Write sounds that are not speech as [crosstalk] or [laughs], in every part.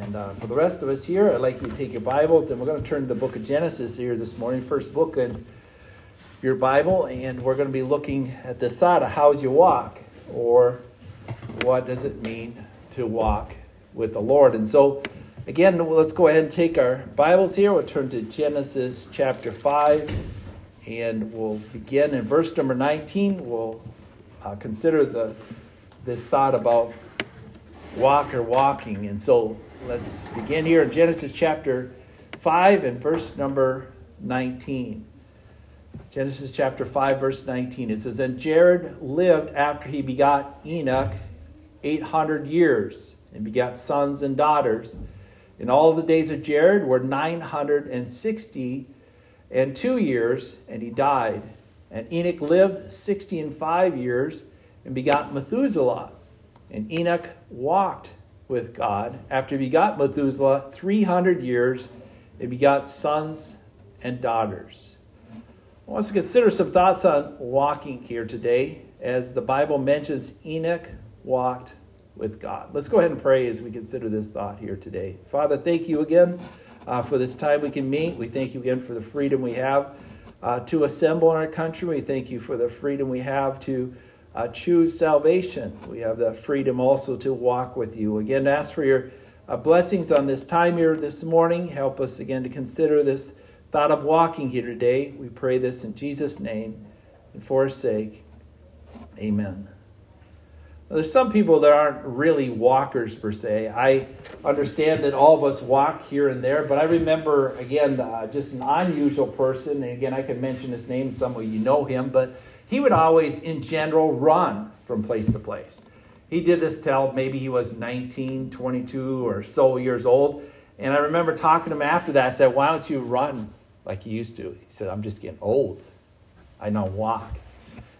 And uh, for the rest of us here, I'd like you to take your Bibles and we're going to turn to the book of Genesis here this morning, first book in your Bible, and we're going to be looking at the of how's your walk, or what does it mean to walk with the Lord. And so, again, let's go ahead and take our Bibles here. We'll turn to Genesis chapter 5, and we'll begin in verse number 19. We'll uh, consider the this thought about walk or walking. And so let's begin here in Genesis chapter 5 and verse number 19. Genesis chapter 5, verse 19. It says, And Jared lived after he begot Enoch 800 years and begot sons and daughters. And all the days of Jared were 960 and two years, and he died. And Enoch lived 60 and five years and begot Methuselah. And Enoch walked with God after he begot Methuselah 300 years and begot sons and daughters. I want us to consider some thoughts on walking here today as the Bible mentions Enoch walked with God. Let's go ahead and pray as we consider this thought here today. Father, thank you again uh, for this time we can meet. We thank you again for the freedom we have uh, to assemble in our country. We thank you for the freedom we have to uh, choose salvation. We have the freedom also to walk with you. Again, ask for your uh, blessings on this time here this morning. Help us again to consider this thought of walking here today. We pray this in Jesus' name and for his sake. Amen. Now, there's some people that aren't really walkers per se. I understand that all of us walk here and there, but I remember, again, uh, just an unusual person. And again, I could mention his name, some of you know him, but he would always, in general, run from place to place. He did this till maybe he was 19, 22 or so years old. And I remember talking to him after that. I said, Why don't you run like you used to? He said, I'm just getting old. I don't walk.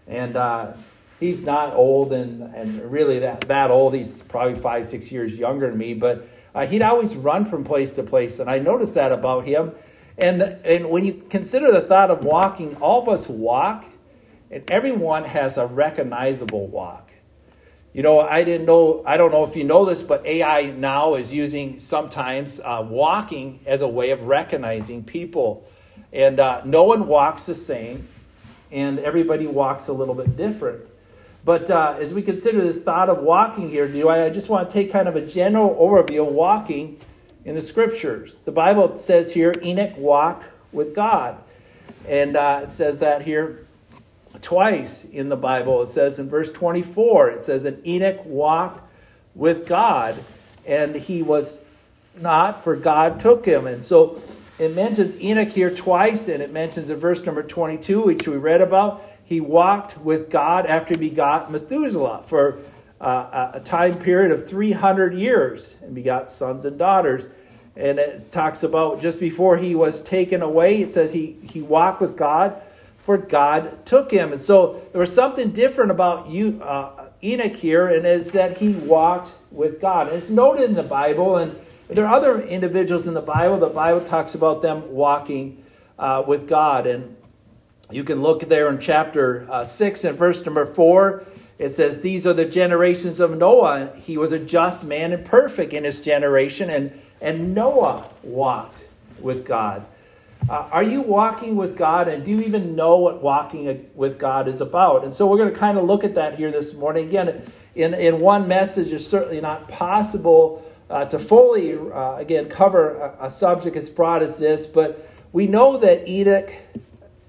And uh, he's not old and, and really that, that old. He's probably five, six years younger than me. But uh, he'd always run from place to place. And I noticed that about him. And, and when you consider the thought of walking, all of us walk and everyone has a recognizable walk. You know, I didn't know, I don't know if you know this, but AI now is using sometimes uh, walking as a way of recognizing people. And uh, no one walks the same, and everybody walks a little bit different. But uh, as we consider this thought of walking here, do I just want to take kind of a general overview of walking in the scriptures. The Bible says here Enoch walked with God. And uh, it says that here twice in the Bible. It says in verse 24, it says, And Enoch walked with God, and he was not, for God took him. And so it mentions Enoch here twice, and it mentions in verse number 22, which we read about, he walked with God after he begot Methuselah for uh, a time period of 300 years and begot sons and daughters. And it talks about just before he was taken away, it says he, he walked with God for God took him. And so there was something different about you, uh, Enoch here, and is that he walked with God. And it's noted in the Bible, and there are other individuals in the Bible. The Bible talks about them walking uh, with God. And you can look there in chapter uh, 6 and verse number 4. It says, These are the generations of Noah. He was a just man and perfect in his generation, and, and Noah walked with God. Uh, are you walking with God and do you even know what walking with God is about? And so we're going to kind of look at that here this morning. Again, in, in one message, it's certainly not possible uh, to fully, uh, again, cover a, a, subject as broad as this, but we know that Enoch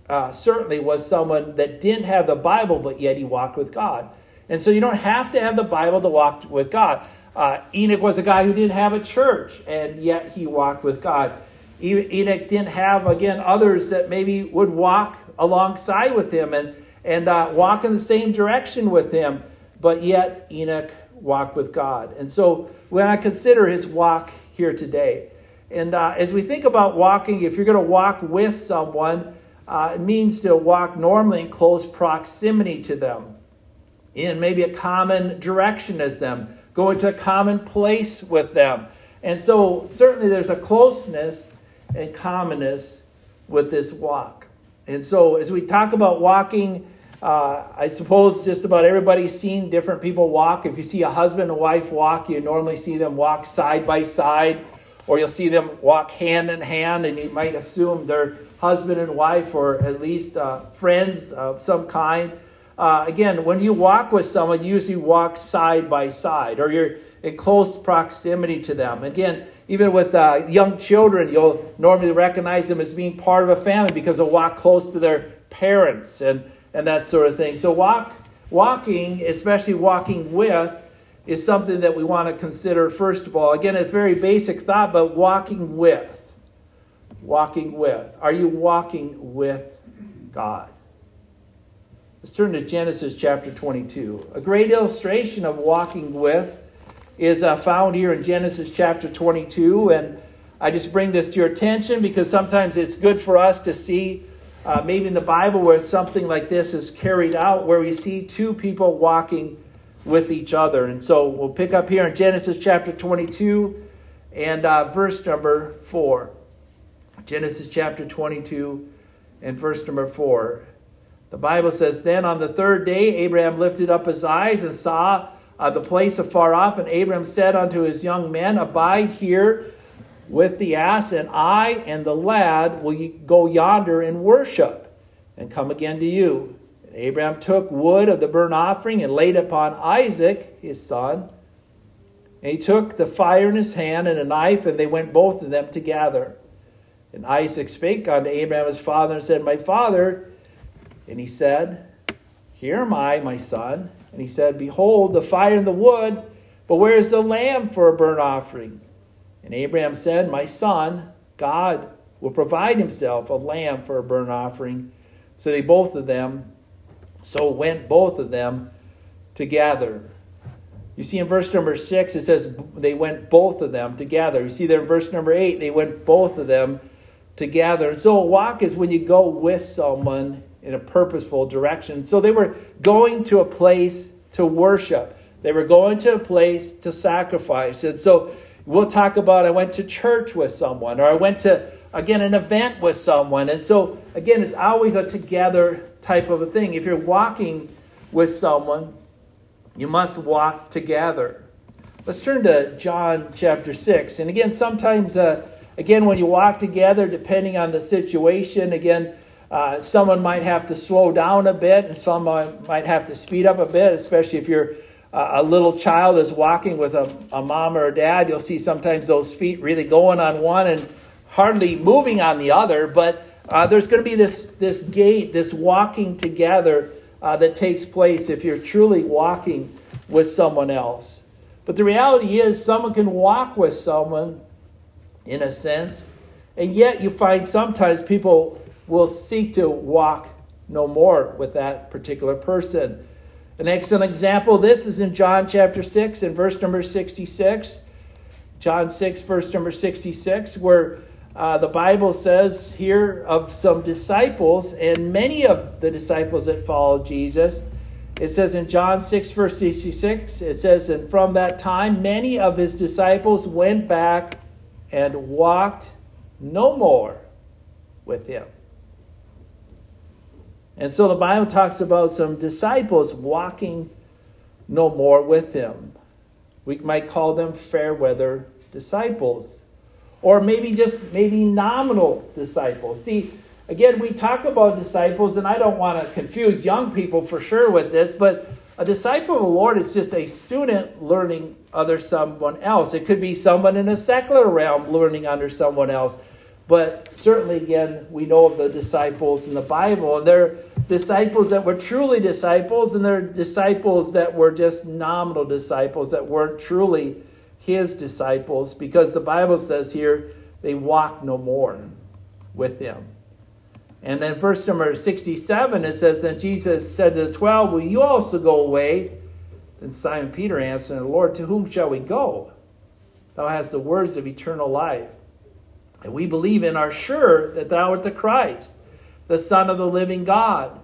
uh, certainly was someone that didn't have the Bible, but yet he walked with God. And so you don't have to have the Bible to walk with God. Uh, Enoch was a guy who didn't have a church, and yet he walked with God. Enoch didn't have, again, others that maybe would walk alongside with him and, and uh, walk in the same direction with him, but yet Enoch walked with God. And so when I consider his walk here today, and uh, as we think about walking, if you're going to walk with someone, uh, it means to walk normally in close proximity to them, in maybe a common direction as them, going to a common place with them. And so certainly there's a closeness and commonness with this walk. And so, as we talk about walking Uh, I suppose just about everybody's seen different people walk. If you see a husband and wife walk, you normally see them walk side by side, or you'll see them walk hand in hand, and you might assume they're husband and wife, or at least uh, friends of some kind. Uh, again, when you walk with someone, you usually walk side by side, or you're in close proximity to them. Again, even with uh, young children, you'll normally recognize them as being part of a family because they'll walk close to their parents and, and that sort of thing. So, walk, walking, especially walking with, is something that we want to consider first of all. Again, a very basic thought, but walking with. Walking with. Are you walking with God? Let's turn to Genesis chapter 22. A great illustration of walking with is uh, found here in Genesis chapter 22. And I just bring this to your attention because sometimes it's good for us to see, uh, maybe in the Bible, where something like this is carried out, where we see two people walking with each other. And so we'll pick up here in Genesis chapter 22 and uh, verse number 4. Genesis chapter 22 and verse number 4. The Bible says, Then on the third day, Abraham lifted up his eyes and saw uh, the place afar off. And Abram said unto his young men, Abide here with the ass, and I and the lad will go yonder and worship, and come again to you. And Abraham took wood of the burnt offering and laid upon Isaac his son. And he took the fire in his hand and a knife, and they went both of them together. And Isaac spake unto Abraham his father and said, My father. And he said, Here am I, my son. And he said, Behold, the fire and the wood, but where is the lamb for a burnt offering? And Abraham said, My son, God will provide himself a lamb for a burnt offering. So they both of them, so went both of them together. You see in verse number six, it says they went both of them together. You see there in verse number eight, they went both of them together. And so a walk is when you go with someone in a purposeful direction. So they were going to a place to worship, they were going to a place to sacrifice. And so we'll talk about I went to church with someone, or I went to, again, an event with someone. And so, again, it's always a together type of a thing. If you're walking with someone, you must walk together. Let's turn to John chapter 6. And again, sometimes, uh, again, when you walk together, depending on the situation, again, uh, someone might have to slow down a bit, and someone might have to speed up a bit, especially if you're uh, a little child is walking with a, a mom or a dad. You'll see sometimes those feet really going on one and hardly moving on the other. But uh, there's going to be this, this gait, this walking together uh, that takes place if you're truly walking with someone else. But the reality is, someone can walk with someone in a sense, and yet you find sometimes people will seek to walk no more with that particular person. An excellent example of this is in John chapter 6 and verse number 66. John 6, verse number 66, where uh, the Bible says here of some disciples, and many of the disciples that followed Jesus. It says in John 6, verse 66, it says, And from that time, many of his disciples went back and walked no more with him. And so the Bible talks about some disciples walking no more with him. We might call them fair weather disciples. Or maybe just maybe nominal disciples. See, again, we talk about disciples, and I don't want to confuse young people for sure with this, but a disciple of the Lord is just a student learning under someone else. It could be someone in a secular realm learning under someone else. But certainly, again, we know of the disciples in the Bible, and they're disciples that were truly disciples, and they're disciples that were just nominal disciples that weren't truly his disciples, because the Bible says here they walk no more with him. And then verse number 67, it says, Then Jesus said to the twelve, Will you also go away? Then Simon Peter answered, Lord, to whom shall we go? Thou hast the words of eternal life. And we believe in are sure that thou art the Christ, the Son of the living God.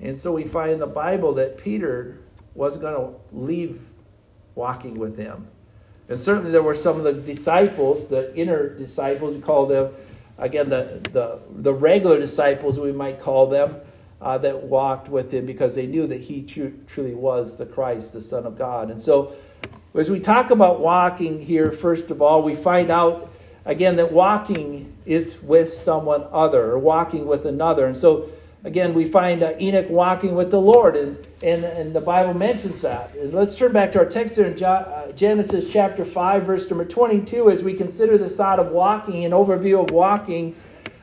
And so we find in the Bible that Peter was going to leave walking with him. And certainly there were some of the disciples, the inner disciples, we call them, again, the, the, the regular disciples, we might call them, uh, that walked with him because they knew that he tr- truly was the Christ, the Son of God. And so, as we talk about walking here, first of all, we find out again that walking is with someone other or walking with another. And so, again, we find uh, Enoch walking with the Lord, and, and, and the Bible mentions that. And let's turn back to our text here in uh, Genesis chapter 5, verse number 22, as we consider this thought of walking, an overview of walking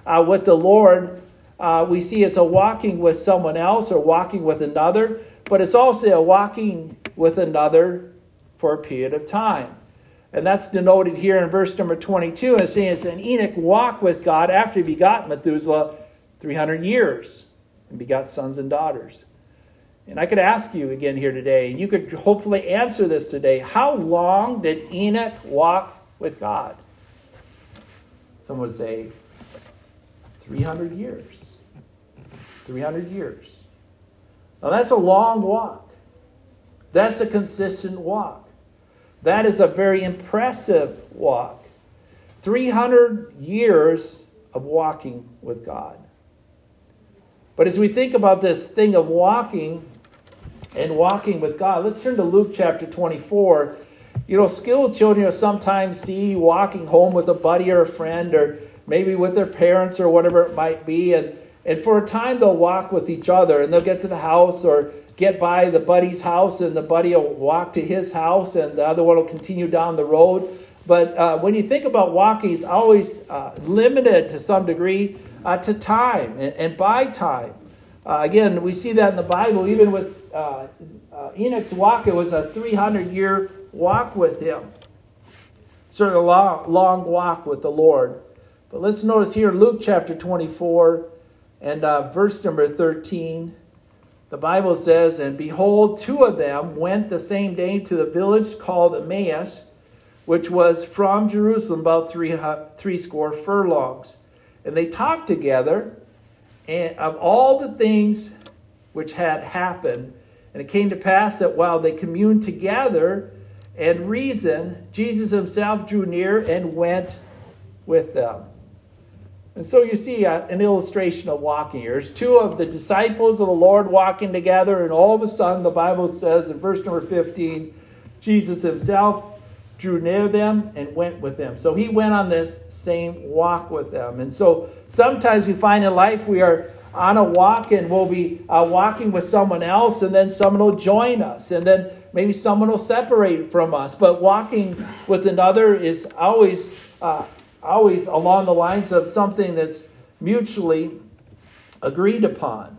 uh, with the Lord uh, we see it's a walking with someone else or walking with another, but it's also a walking with another for a period of time. And that's denoted here in verse number 22 as saying it's an Enoch walked with God after he begot Methuselah 300 years and begot sons and daughters. And I could ask you again here today, and you could hopefully answer this today. How long did Enoch walk with God? Some would say 300 years. 300 years. Now, that's a long walk. That's a consistent walk. That is a very impressive walk. 300 years of walking with God. But as we think about this thing of walking and walking with God, let's turn to Luke chapter 24. You know, skilled children sometimes see walking home with a buddy or a friend or maybe with their parents or whatever it might be. And and for a time, they'll walk with each other and they'll get to the house or get by the buddy's house, and the buddy will walk to his house, and the other one will continue down the road. But uh, when you think about walking, it's always uh, limited to some degree uh, to time and, and by time. Uh, again, we see that in the Bible, even with uh, uh, Enoch's walk, it was a 300 year walk with him. Certainly a long, long walk with the Lord. But let's notice here, Luke chapter 24 and verse number 13, the Bible says, And behold, two of them went the same day to the village called Emmaus, which was from Jerusalem about three, three score furlongs. And they talked together and of all the things which had happened. And it came to pass that while they communed together and reasoned, Jesus himself drew near and went with them. And so you see an illustration of walking. There's two of the disciples of the Lord walking together, and all of a sudden, the Bible says in verse number 15, Jesus himself drew near them and went with them. So he went on this same walk with them. And so sometimes we find in life we are on a walk and we'll be uh, walking with someone else, and then someone will join us, and then maybe someone will separate from us. But walking with another is always uh, always along the lines of something that's mutually agreed upon.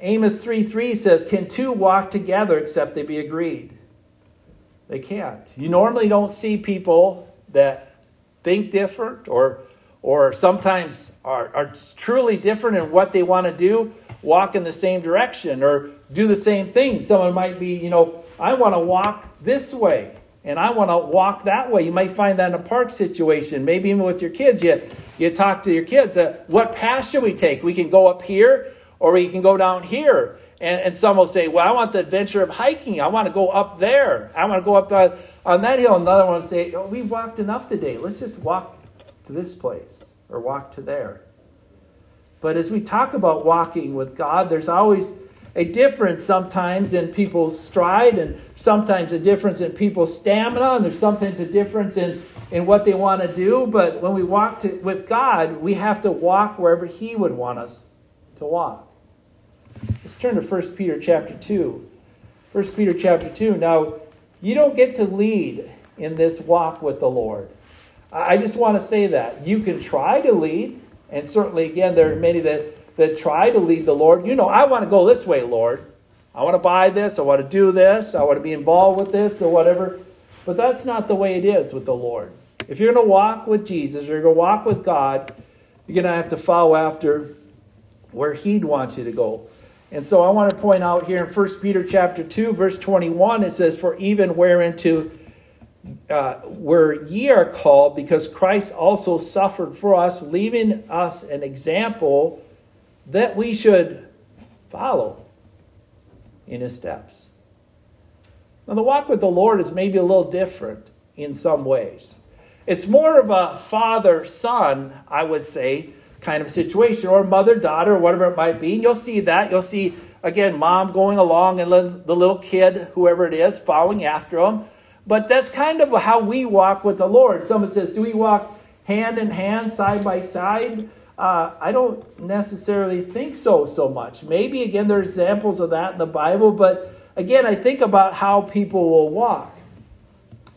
Amos 3 3 says, Can two walk together except they be agreed? They can't. You normally don't see people that think different or or sometimes are, are truly different in what they want to do, walk in the same direction or do the same thing. Someone might be, you know, I want to walk this way and I want to walk that way. You might find that in a park situation, maybe even with your kids. You, you talk to your kids, uh, what path should we take? We can go up here or we can go down here. And, and some will say, well, I want the adventure of hiking. I want to go up there. I want to go up uh, on that hill. Another one will say, oh, we've walked enough today. Let's just walk to this place or walk to there. But as we talk about walking with God, there's always a difference sometimes in people's stride and sometimes a difference in people's stamina and there's sometimes a difference in, in what they want to do. But when we walk to, with god we have to walk wherever he would want us to walk. Let's turn to 1 peter chapter 2 1 peter chapter 2 now you don't get to lead in this walk with the lord. I just want to say that. You can try to lead and certainly again there are many that that try to lead the Lord. You know, I want to go this way, Lord. I want to buy this. I want to do this. I want to be involved with this or whatever. But that's not the way it is with the Lord. If you're going to walk with Jesus, or you're going to walk with God, you're going to have to follow after where He'd want you to go. And so I want to point out here in 1 Peter chapter 2, verse 21, it says, For even whereinto uh, where ye are called, because Christ also suffered for us, leaving us an example that we should follow in his steps. Now, the walk with the Lord is maybe a little different in some ways. It's more of a father son, I would say, kind of situation, or mother, daughter, or whatever it might be. And you'll see that. You'll see, again, mom going along and the little kid, whoever it is, following after them. But that's kind of how we walk with the Lord. Someone says, Do we walk hand in hand, side by side? Uh, I don't necessarily think so so much. Maybe, again, there are examples of that in the Bible, but again, I think about how people will walk.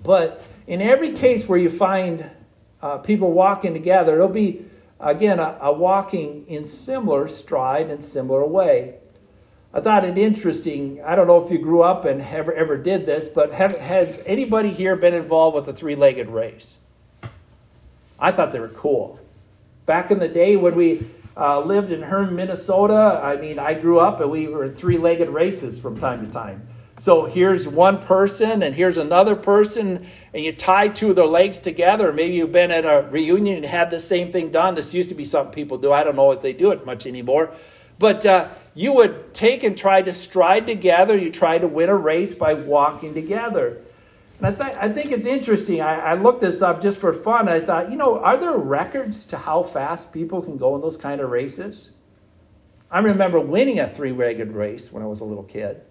But in every case where you find uh, people walking together, it'll be, again, a, a walking in similar stride and similar way. I thought it interesting. I don't know if you grew up and ever, ever did this, but have, has anybody here been involved with a three legged race? I thought they were cool. Back in the day when we uh, lived in Hearne, Minnesota, I mean, I grew up and we were in three legged races from time to time. So here's one person and here's another person, and you tie two of their legs together. Maybe you've been at a reunion and had the same thing done. This used to be something people do. I don't know if they do it much anymore. But uh, you would take and try to stride together. You try to win a race by walking together. And I, th- I think it's interesting. I, I looked this up just for fun. I thought, you know, are there records to how fast people can go in those kind of races? I remember winning a three legged race when I was a little kid.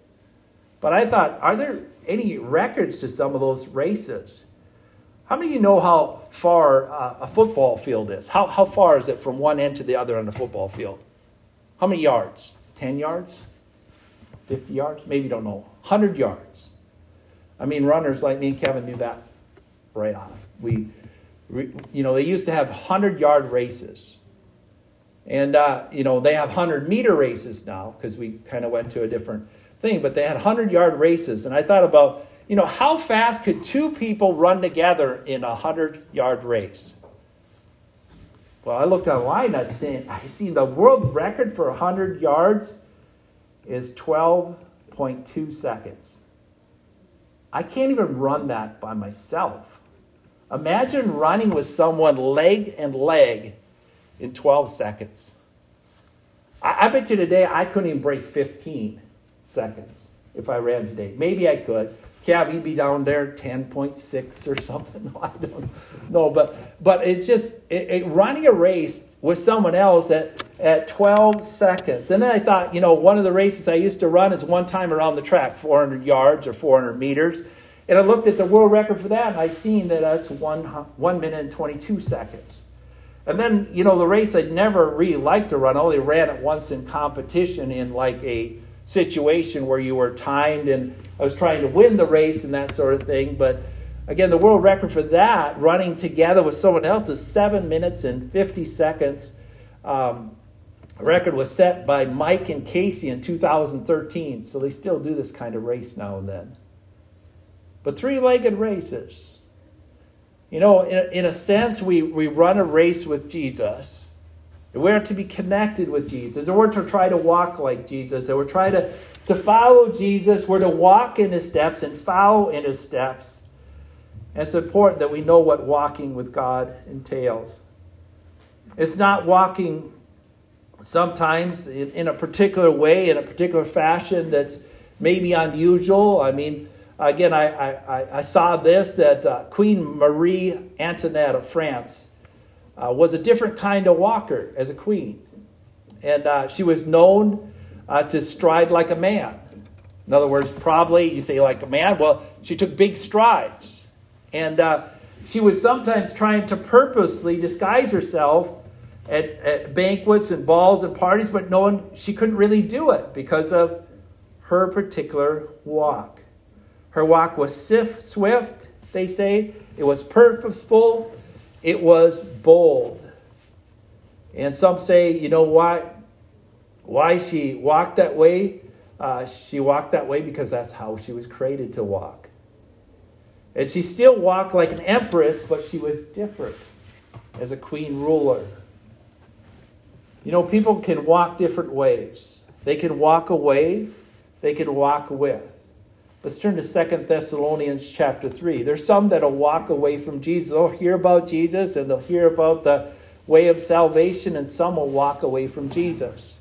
But I thought, are there any records to some of those races? How many of you know how far uh, a football field is? How, how far is it from one end to the other on the football field? How many yards? 10 yards? 50 yards? Maybe you don't know. 100 yards. I mean, runners like me and Kevin knew that right off. We, you know, they used to have 100 yard races. And, uh, you know, they have 100 meter races now because we kind of went to a different thing, but they had 100 yard races. And I thought about, you know, how fast could two people run together in a 100 yard race? Well, I looked online, I'd seen, I see the world record for 100 yards is 12.2 seconds. I can't even run that by myself. Imagine running with someone leg and leg in 12 seconds. I, I bet you today I couldn't even break 15 seconds if I ran today. Maybe I could. Cav, he'd be down there 10.6 or [laughs] something. I don't know. But, but it's just it, it, running a race with someone else at, at 12 seconds. And then I thought, you know, one of the races I used to run is one time around the track, 400 yards or 400 meters. And I looked at the world record for that, and I seen that that's one, one minute and 22 seconds. And then, you know, the race I'd never really liked to run, I only ran it once in competition in like a situation where you were timed and I was trying to win the race and that sort of thing. But again, the world record for that, running together with someone else, is seven minutes and 50 seconds. Um, record was set by Mike and Casey in 2013, so they still do this kind of race now and then. But three legged races. You know, in, in a sense, we, we run a race with Jesus we're to be connected with Jesus. And we're to try to walk like Jesus. And we're trying to, to follow Jesus. We're to walk in his steps and follow in his steps. And it's important that we know what walking with God entails. It's not walking sometimes in, in a particular way, in a particular fashion that's maybe unusual. I mean, again, I, I, I saw this that uh, Queen Marie Antoinette of France uh, was a different kind of walker as a queen. And uh, she was known uh, to stride like a man. In other words, probably you say like a man, well, she took big strides. And uh, she was sometimes trying to purposely disguise herself at, at banquets and balls and parties, but no one, she couldn't really do it because of her particular walk. Her walk was swift, they say. It was purposeful. It was bold. And some say, you know why? Why she walked that way? Uh, she walked that way because that's how she was created to walk. And she still walked like an empress, but she was different as a queen ruler. You know, people can walk different ways. They can walk away, they can walk with. Let's turn to Second Thessalonians chapter 3. There's some that'll walk away from Jesus. They'll hear about Jesus and they'll hear about the way of salvation, and some will walk away from Jesus.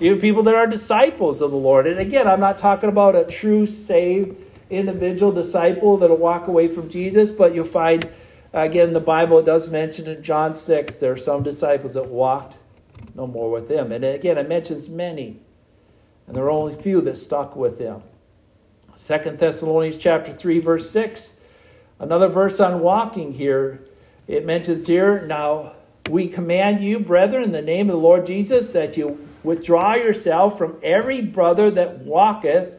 Even people that are disciples of the Lord. And again, I'm not talking about a true saved individual disciple that'll walk away from Jesus, but you'll find, again, the Bible does mention in John 6, there are some disciples that walked no more with him. And again, it mentions many, and there are only few that stuck with him. Second Thessalonians chapter 3, verse 6. Another verse on walking here. It mentions here, now we command you, brethren, in the name of the Lord Jesus, that you withdraw yourself from every brother that walketh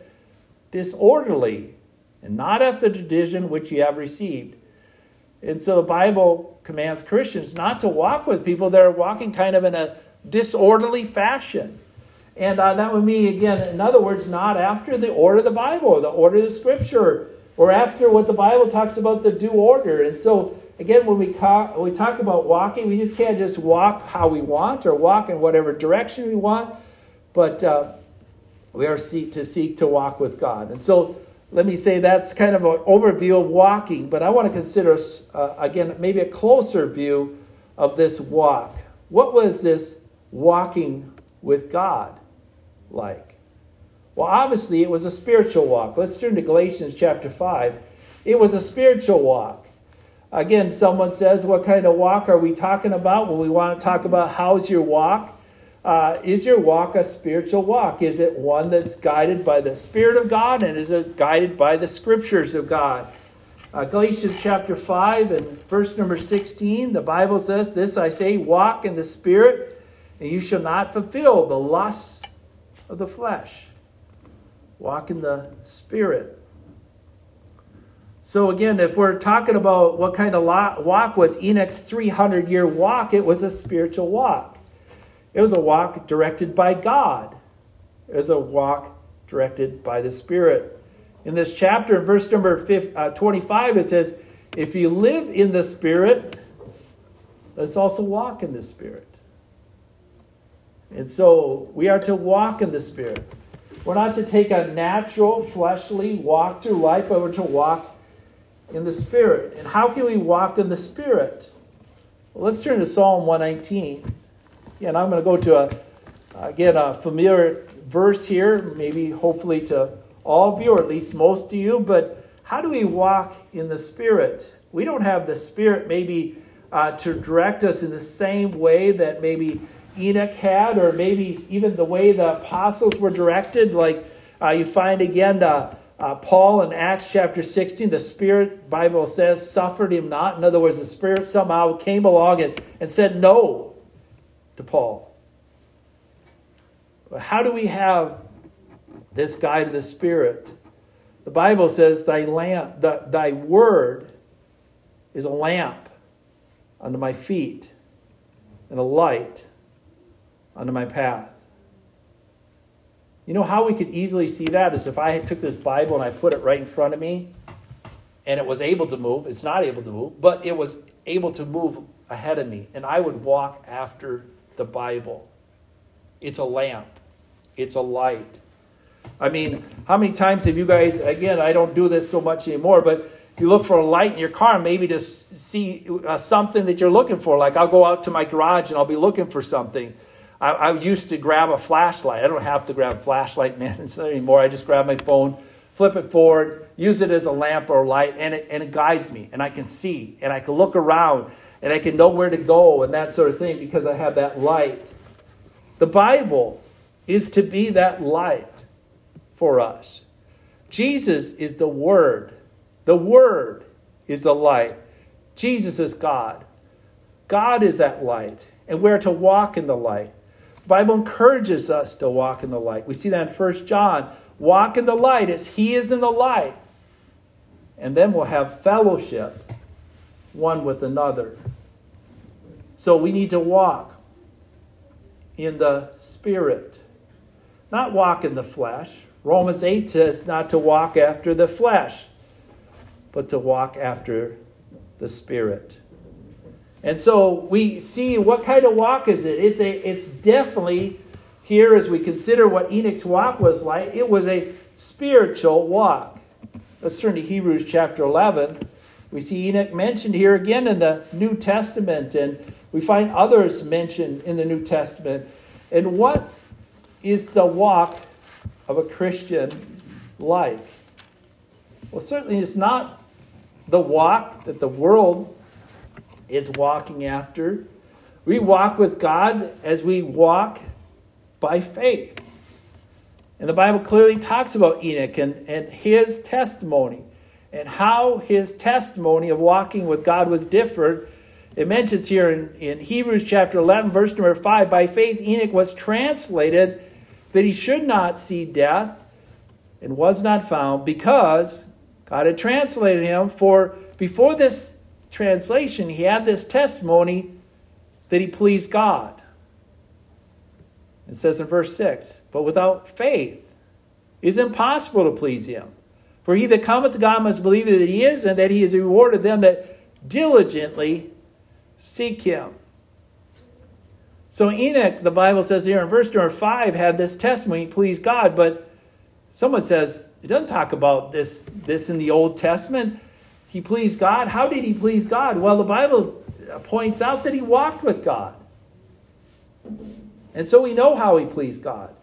disorderly, and not after the tradition which you have received. And so the Bible commands Christians not to walk with people that are walking kind of in a disorderly fashion. And uh, that would mean, again, in other words, not after the order of the Bible or the order of the Scripture or after what the Bible talks about the due order. And so, again, when we, ca- we talk about walking, we just can't just walk how we want or walk in whatever direction we want, but uh, we are seek to seek to walk with God. And so, let me say that's kind of an overview of walking, but I want to consider, uh, again, maybe a closer view of this walk. What was this walking with God like? Well, obviously, it was a spiritual walk. Let's turn to Galatians chapter 5. It was a spiritual walk. Again, someone says, What kind of walk are we talking about? Well, we want to talk about how's your walk? Uh, is your walk a spiritual walk? Is it one that's guided by the Spirit of God and is it guided by the Scriptures of God? Uh, Galatians chapter 5 and verse number 16, the Bible says, This I say, walk in the Spirit, and you shall not fulfill the lusts of the flesh. Walk in the Spirit. So, again, if we're talking about what kind of walk was Enoch's 300 year walk, it was a spiritual walk. It was a walk directed by God. It was a walk directed by the Spirit. In this chapter, in verse number uh, 25, it says, If you live in the Spirit, let's also walk in the Spirit. And so we are to walk in the Spirit. We're not to take a natural, fleshly walk through life, but we're to walk in the Spirit. And how can we walk in the Spirit? Well, let's turn to Psalm 119. And I'm going to go to a, again, a familiar verse here, maybe hopefully to all of you, or at least most of you. But how do we walk in the Spirit? We don't have the Spirit maybe uh, to direct us in the same way that maybe Enoch had, or maybe even the way the apostles were directed. Like uh, you find again, uh, uh, Paul in Acts chapter 16, the Spirit, Bible says, suffered him not. In other words, the Spirit somehow came along and, and said no to Paul. But how do we have this guide of the Spirit? The Bible says, Thy lamp, the, thy word is a lamp unto my feet and a light unto my path. You know how we could easily see that is if I took this Bible and I put it right in front of me and it was able to move. It's not able to move, but it was able to move ahead of me and I would walk after the Bible. It's a lamp, it's a light. I mean, how many times have you guys, again, I don't do this so much anymore, but you look for a light in your car, maybe to see uh, something that you're looking for. Like I'll go out to my garage and I'll be looking for something. I, I used to grab a flashlight. I don't have to grab a flashlight [laughs] anymore. I just grab my phone, flip it forward, use it as a lamp or light, and it, and it guides me. And I can see, and I can look around, and I can know where to go and that sort of thing because I have that light. The Bible is to be that light for us. Jesus is the Word. The Word is the light. Jesus is God. God is that light, and we're to walk in the light. The Bible encourages us to walk in the light. We see that in 1 John. Walk in the light as He is in the light. And then we'll have fellowship one with another. So we need to walk in the Spirit, not walk in the flesh. Romans 8 says not to walk after the flesh, but to walk after the Spirit. And so we see what kind of walk is it? It's, a, it's definitely here as we consider what Enoch's walk was like, it was a spiritual walk. Let's turn to Hebrews chapter 11. We see Enoch mentioned here again in the New Testament, and we find others mentioned in the New Testament. And what is the walk of a Christian like? Well, certainly it's not the walk that the world is walking after. We walk with God as we walk by faith. And the Bible clearly talks about Enoch and, and his testimony and how his testimony of walking with God was different. It mentions here in, in Hebrews chapter 11, verse number 5 by faith, Enoch was translated that he should not see death and was not found because God had translated him. For before this translation, he had this testimony that he pleased God. It says in verse 6 But without faith it is impossible to please him. For he that cometh to God must believe that he is, and that he is rewarded them that diligently seek him. So Enoch, the Bible says here in verse number 5, had this testimony, please God, but someone says, it doesn't talk about this, this in the Old Testament. He pleased God. How did he please God? Well, the Bible points out that he walked with God. And so we know how he pleased God.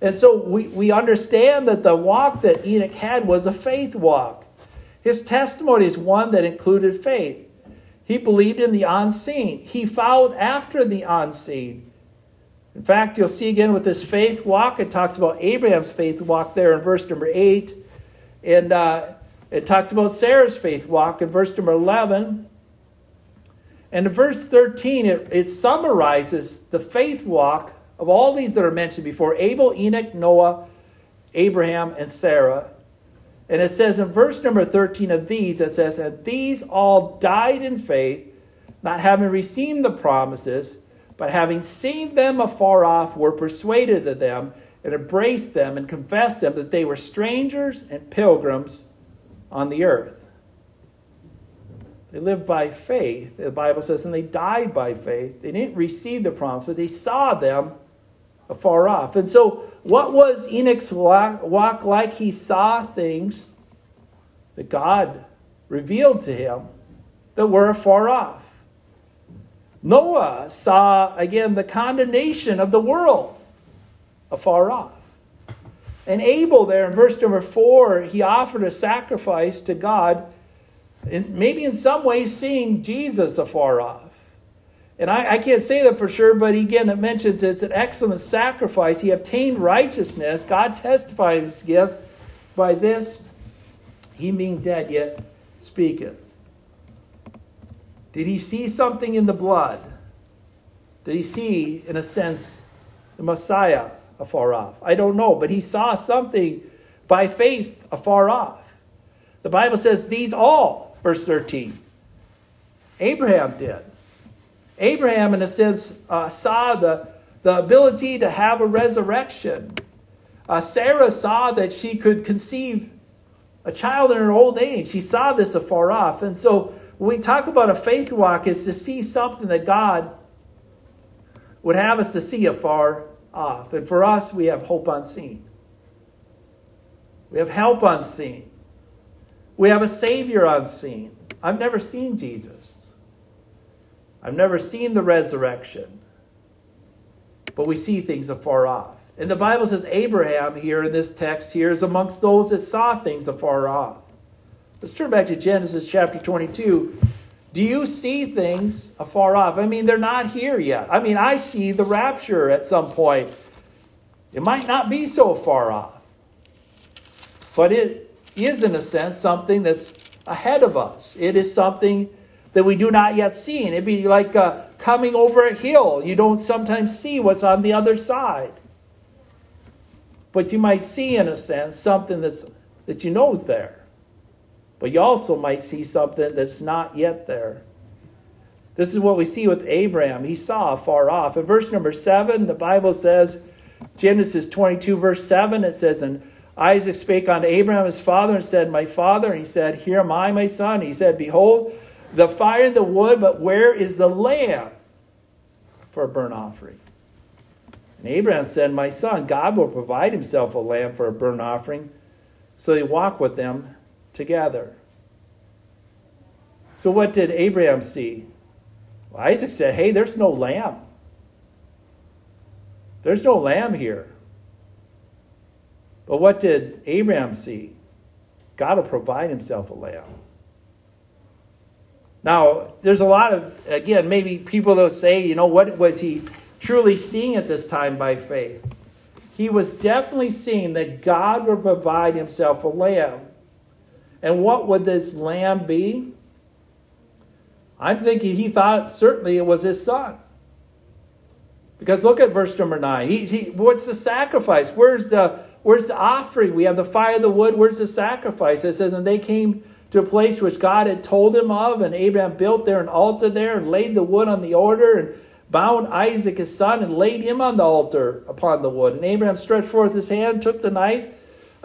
And so we, we understand that the walk that Enoch had was a faith walk. His testimony is one that included faith. He believed in the unseen, he followed after the unseen. In fact, you'll see again with this faith walk, it talks about Abraham's faith walk there in verse number 8. And uh, it talks about Sarah's faith walk in verse number 11. And in verse 13, it, it summarizes the faith walk of all these that are mentioned before Abel, Enoch, Noah, Abraham, and Sarah. And it says in verse number 13 of these, it says, And these all died in faith, not having received the promises, but having seen them afar off, were persuaded of them, and embraced them, and confessed them that they were strangers and pilgrims on the earth. They lived by faith, the Bible says, and they died by faith. They didn't receive the promise, but they saw them afar off. And so, what was Enoch's walk like? He saw things that God revealed to him that were afar off. Noah saw, again, the condemnation of the world afar off. And Abel, there in verse number four, he offered a sacrifice to God maybe in some ways seeing Jesus afar off. And I, I, can't say that for sure, but again, it mentions it's an excellent sacrifice. He obtained righteousness. God testified his gift. By this, he being dead yet speaketh. Did he see something in the blood? Did he see, in a sense, the Messiah afar off? I don't know, but he saw something by faith afar off. The Bible says, These all verse 13. Abraham did. Abraham, in a sense, uh, saw the, the ability to have a resurrection. Uh, Sarah saw that she could conceive a child in her old age. She saw this afar off. And so when we talk about a faith walk, is to see something that God would have us to see afar off. And for us, we have hope unseen. We have help unseen. We have a Savior unseen. I've never seen Jesus. I've never seen the resurrection. But we see things afar off. And the Bible says Abraham here in this text here is amongst those that saw things afar off. Let's turn back to Genesis chapter 22. Do you see things afar off? I mean, they're not here yet. I mean, I see the rapture at some point. It might not be so far off, but it is, in a sense, something that's ahead of us. It is something that we do not yet see. And it'd be like uh, coming over a hill. You don't sometimes see what's on the other side. But you might see, in a sense, something that's, that you know is there. But you also might see something that's not yet there. This is what we see with Abraham. He saw far off. In verse number 7, the Bible says, Genesis 22, verse 7, it says, And Isaac spake unto Abraham his father and said, My father. And he said, Here am I, my son. he said, Behold, the fire and the wood, but where is the lamb for a burnt offering? And Abraham said, My son, God will provide himself a lamb for a burnt offering. So they walk with them together. So what did Abraham see? Well, Isaac said, Hey, there's no lamb. There's no lamb here. But what did Abraham see? God will provide himself a lamb. Now, there's a lot of, again, maybe people that say, you know, what was he truly seeing at this time by faith? He was definitely seeing that God would provide himself a lamb. And what would this lamb be? I'm thinking he thought certainly it was his son. Because look at verse number nine. He, he, what's the sacrifice? Where's the where's the offering? We have the fire, the wood. Where's the sacrifice? It says, and they came to a place which God had told him of, and Abraham built there an altar there and laid the wood on the altar and bound Isaac his son and laid him on the altar upon the wood. And Abraham stretched forth his hand, took the knife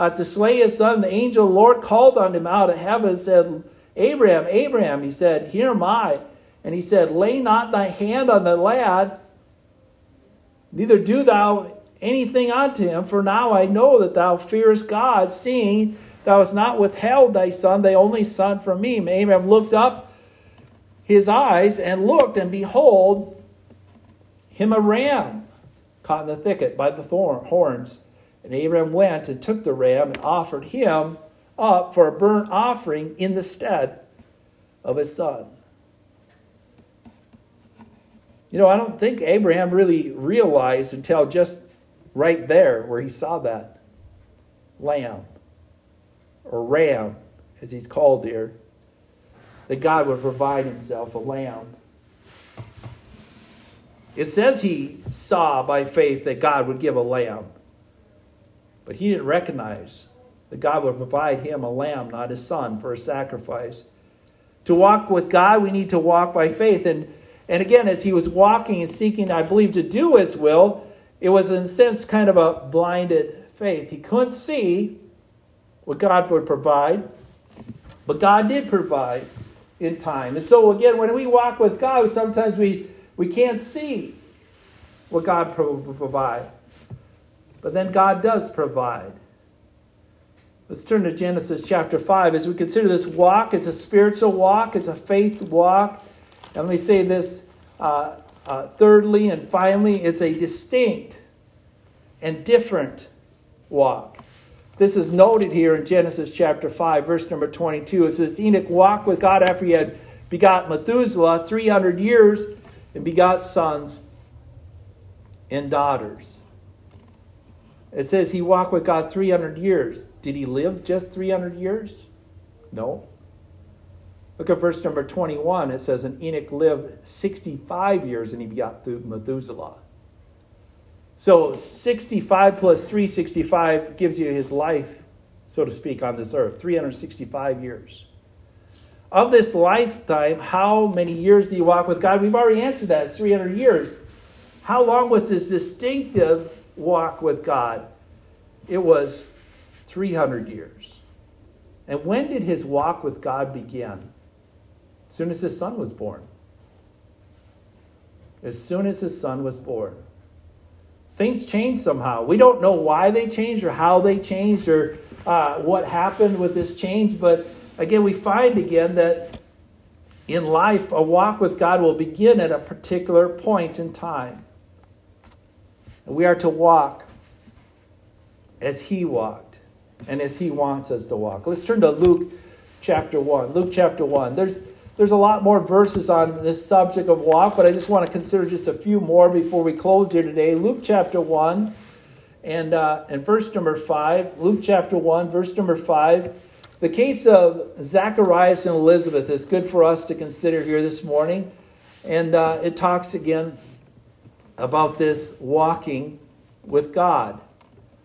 uh, to slay his son. The angel the Lord called on him out of heaven and said, Abraham, Abraham, he said, Here am I. And he said, Lay not thy hand on the lad, neither do thou anything unto him, for now I know that thou fearest God, seeing Thou hast not withheld thy son, thy only son, from me. And Abraham looked up his eyes and looked, and behold, him a ram caught in the thicket by the thorn, horns. And Abraham went and took the ram and offered him up for a burnt offering in the stead of his son. You know, I don't think Abraham really realized until just right there where he saw that lamb or ram, as he's called here, that God would provide himself a lamb. It says he saw by faith that God would give a lamb, but he didn't recognize that God would provide him a lamb, not his son, for a sacrifice. To walk with God, we need to walk by faith. And, and again, as he was walking and seeking, I believe, to do his will, it was in a sense kind of a blinded faith. He couldn't see, what God would provide. But God did provide in time. And so, again, when we walk with God, sometimes we, we can't see what God will provide. But then God does provide. Let's turn to Genesis chapter 5 as we consider this walk. It's a spiritual walk, it's a faith walk. And let me say this uh, uh, thirdly and finally, it's a distinct and different walk. This is noted here in Genesis chapter 5, verse number 22. It says, Enoch walked with God after he had begot Methuselah 300 years and begot sons and daughters. It says he walked with God 300 years. Did he live just 300 years? No. Look at verse number 21. It says, And Enoch lived 65 years and he begot through Methuselah. So 65 plus 365 gives you his life, so to speak, on this earth 365 years. Of this lifetime, how many years do you walk with God? We've already answered that. It's 300 years. How long was this distinctive walk with God? It was 300 years. And when did his walk with God begin? As soon as his son was born. As soon as his son was born things changed somehow. We don't know why they changed or how they changed or uh, what happened with this change, but again, we find again that in life, a walk with God will begin at a particular point in time. We are to walk as He walked and as He wants us to walk. Let's turn to Luke chapter 1. Luke chapter 1. There's there's a lot more verses on this subject of walk, but I just want to consider just a few more before we close here today. Luke chapter 1 and, uh, and verse number 5. Luke chapter 1, verse number 5. The case of Zacharias and Elizabeth is good for us to consider here this morning. And uh, it talks again about this walking with God.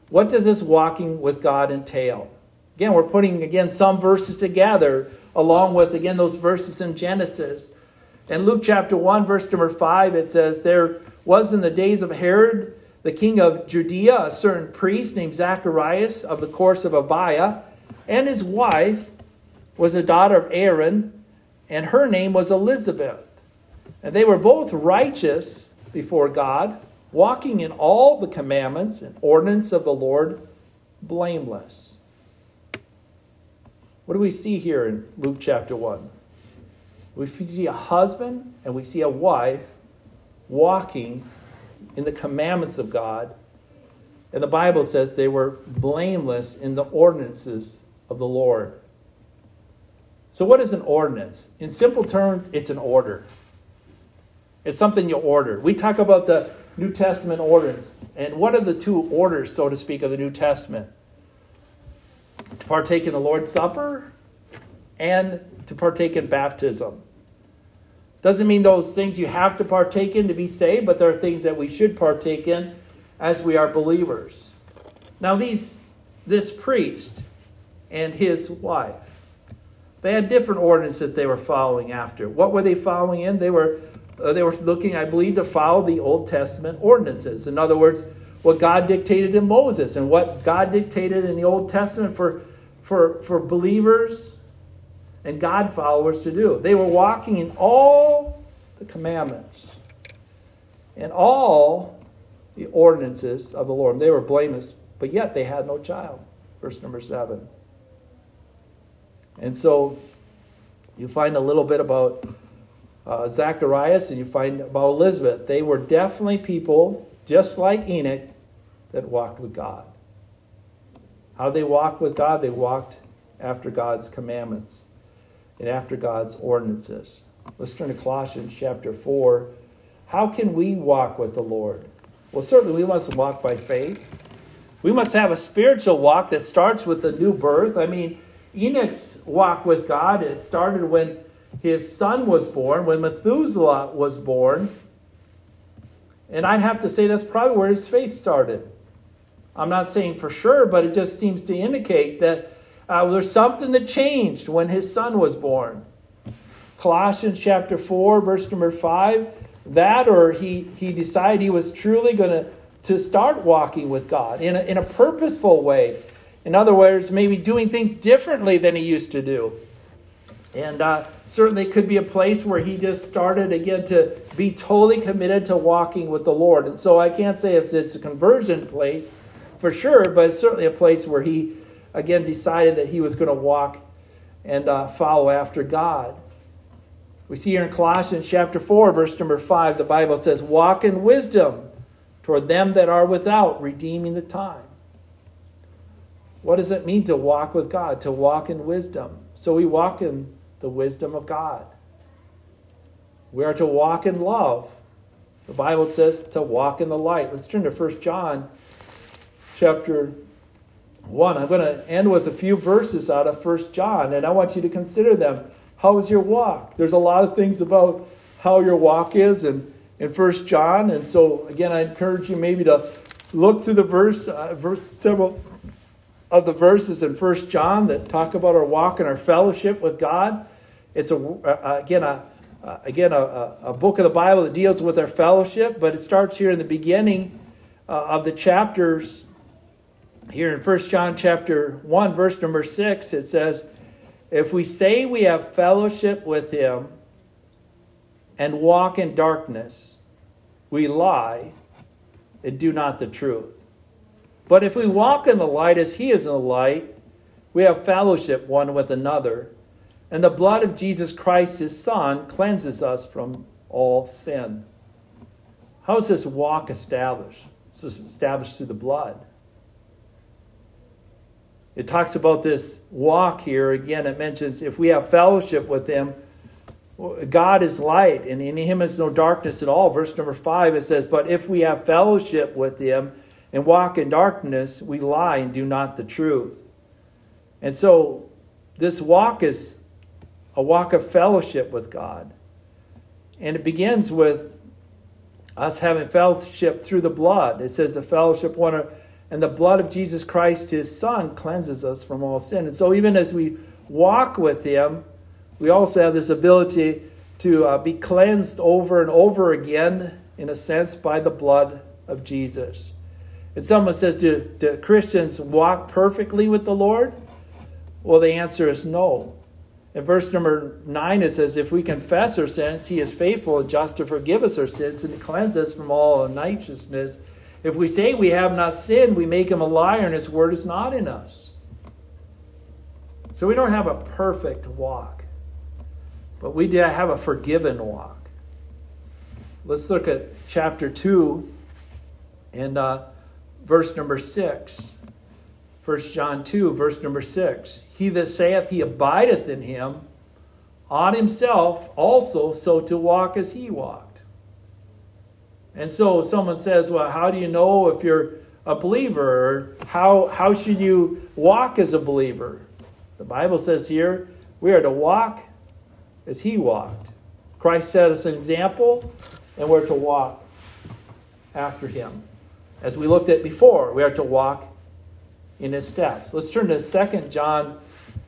What does this walking with God entail? Again, we're putting again some verses together along with, again, those verses in Genesis. In Luke chapter 1, verse number 5, it says, There was in the days of Herod, the king of Judea, a certain priest named Zacharias of the course of Abia, and his wife was a daughter of Aaron, and her name was Elizabeth. And they were both righteous before God, walking in all the commandments and ordinance of the Lord blameless. What do we see here in Luke chapter 1? We see a husband and we see a wife walking in the commandments of God. And the Bible says they were blameless in the ordinances of the Lord. So, what is an ordinance? In simple terms, it's an order. It's something you order. We talk about the New Testament orders. And what are the two orders, so to speak, of the New Testament? To partake in the Lord's Supper and to partake in baptism. Doesn't mean those things you have to partake in to be saved, but there are things that we should partake in as we are believers. Now, these, this priest and his wife, they had different ordinances that they were following after. What were they following in? They were, uh, they were looking, I believe, to follow the Old Testament ordinances. In other words, what God dictated in Moses and what God dictated in the Old Testament for, for, for believers and God followers to do. They were walking in all the commandments and all the ordinances of the Lord. They were blameless, but yet they had no child. Verse number seven. And so you find a little bit about uh, Zacharias and you find about Elizabeth. They were definitely people, just like Enoch, that walked with God. How they walk with God? They walked after God's commandments and after God's ordinances. Let's turn to Colossians chapter 4. How can we walk with the Lord? Well, certainly we must walk by faith. We must have a spiritual walk that starts with the new birth. I mean, Enoch's walk with God, it started when his son was born, when Methuselah was born. And I'd have to say that's probably where his faith started. I'm not saying for sure, but it just seems to indicate that uh, there's something that changed when his son was born. Colossians chapter 4, verse number 5. That, or he, he decided he was truly going to to start walking with God in a, in a purposeful way. In other words, maybe doing things differently than he used to do. And uh, certainly could be a place where he just started again to be totally committed to walking with the Lord. And so I can't say if it's a conversion place for sure, but it's certainly a place where he again decided that he was going to walk and uh, follow after God. We see here in Colossians chapter 4, verse number 5, the Bible says, Walk in wisdom toward them that are without, redeeming the time. What does it mean to walk with God? To walk in wisdom. So we walk in the wisdom of God. We are to walk in love. The Bible says to walk in the light. Let's turn to 1 John chapter 1. I'm going to end with a few verses out of 1 John, and I want you to consider them. How is your walk? There's a lot of things about how your walk is in, in 1 John, and so again, I encourage you maybe to look through the verse, uh, verse several of the verses in 1 John that talk about our walk and our fellowship with God. It's a uh, again a uh, again a, a, book of the Bible that deals with our fellowship, but it starts here in the beginning uh, of the chapters here in 1 John chapter 1 verse number 6 it says if we say we have fellowship with him and walk in darkness we lie and do not the truth but if we walk in the light as he is in the light we have fellowship one with another and the blood of Jesus Christ his son cleanses us from all sin how is this walk established it's established through the blood it talks about this walk here. Again, it mentions if we have fellowship with Him, God is light, and in Him is no darkness at all. Verse number five, it says, But if we have fellowship with Him and walk in darkness, we lie and do not the truth. And so, this walk is a walk of fellowship with God. And it begins with us having fellowship through the blood. It says the fellowship one and the blood of Jesus Christ, his Son, cleanses us from all sin. And so, even as we walk with him, we also have this ability to uh, be cleansed over and over again, in a sense, by the blood of Jesus. And someone says, do, do Christians walk perfectly with the Lord? Well, the answer is no. In verse number 9, it says, If we confess our sins, he is faithful and just to forgive us our sins and to cleanse us from all unrighteousness. If we say we have not sinned, we make him a liar and his word is not in us. So we don't have a perfect walk, but we do have a forgiven walk. Let's look at chapter 2 and uh, verse number 6. 1 John 2, verse number 6. He that saith he abideth in him on himself also so to walk as he walked. And so someone says, Well, how do you know if you're a believer? Or how, how should you walk as a believer? The Bible says here, we are to walk as he walked. Christ set us an example, and we're to walk after him. As we looked at before, we are to walk in his steps. Let's turn to 2 John,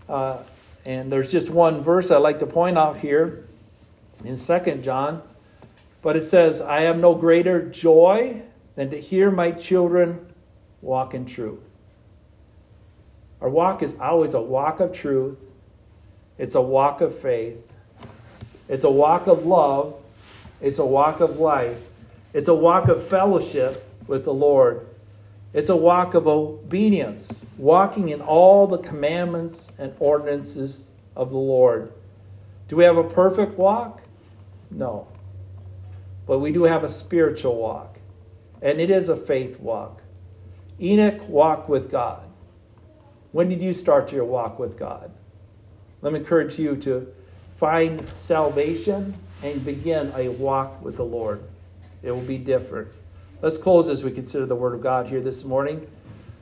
uh, and there's just one verse I'd like to point out here in 2 John. But it says, I have no greater joy than to hear my children walk in truth. Our walk is always a walk of truth, it's a walk of faith, it's a walk of love, it's a walk of life, it's a walk of fellowship with the Lord. It's a walk of obedience, walking in all the commandments and ordinances of the Lord. Do we have a perfect walk? No. But we do have a spiritual walk, and it is a faith walk. Enoch walked with God. When did you start your walk with God? Let me encourage you to find salvation and begin a walk with the Lord. It will be different. Let's close as we consider the Word of God here this morning.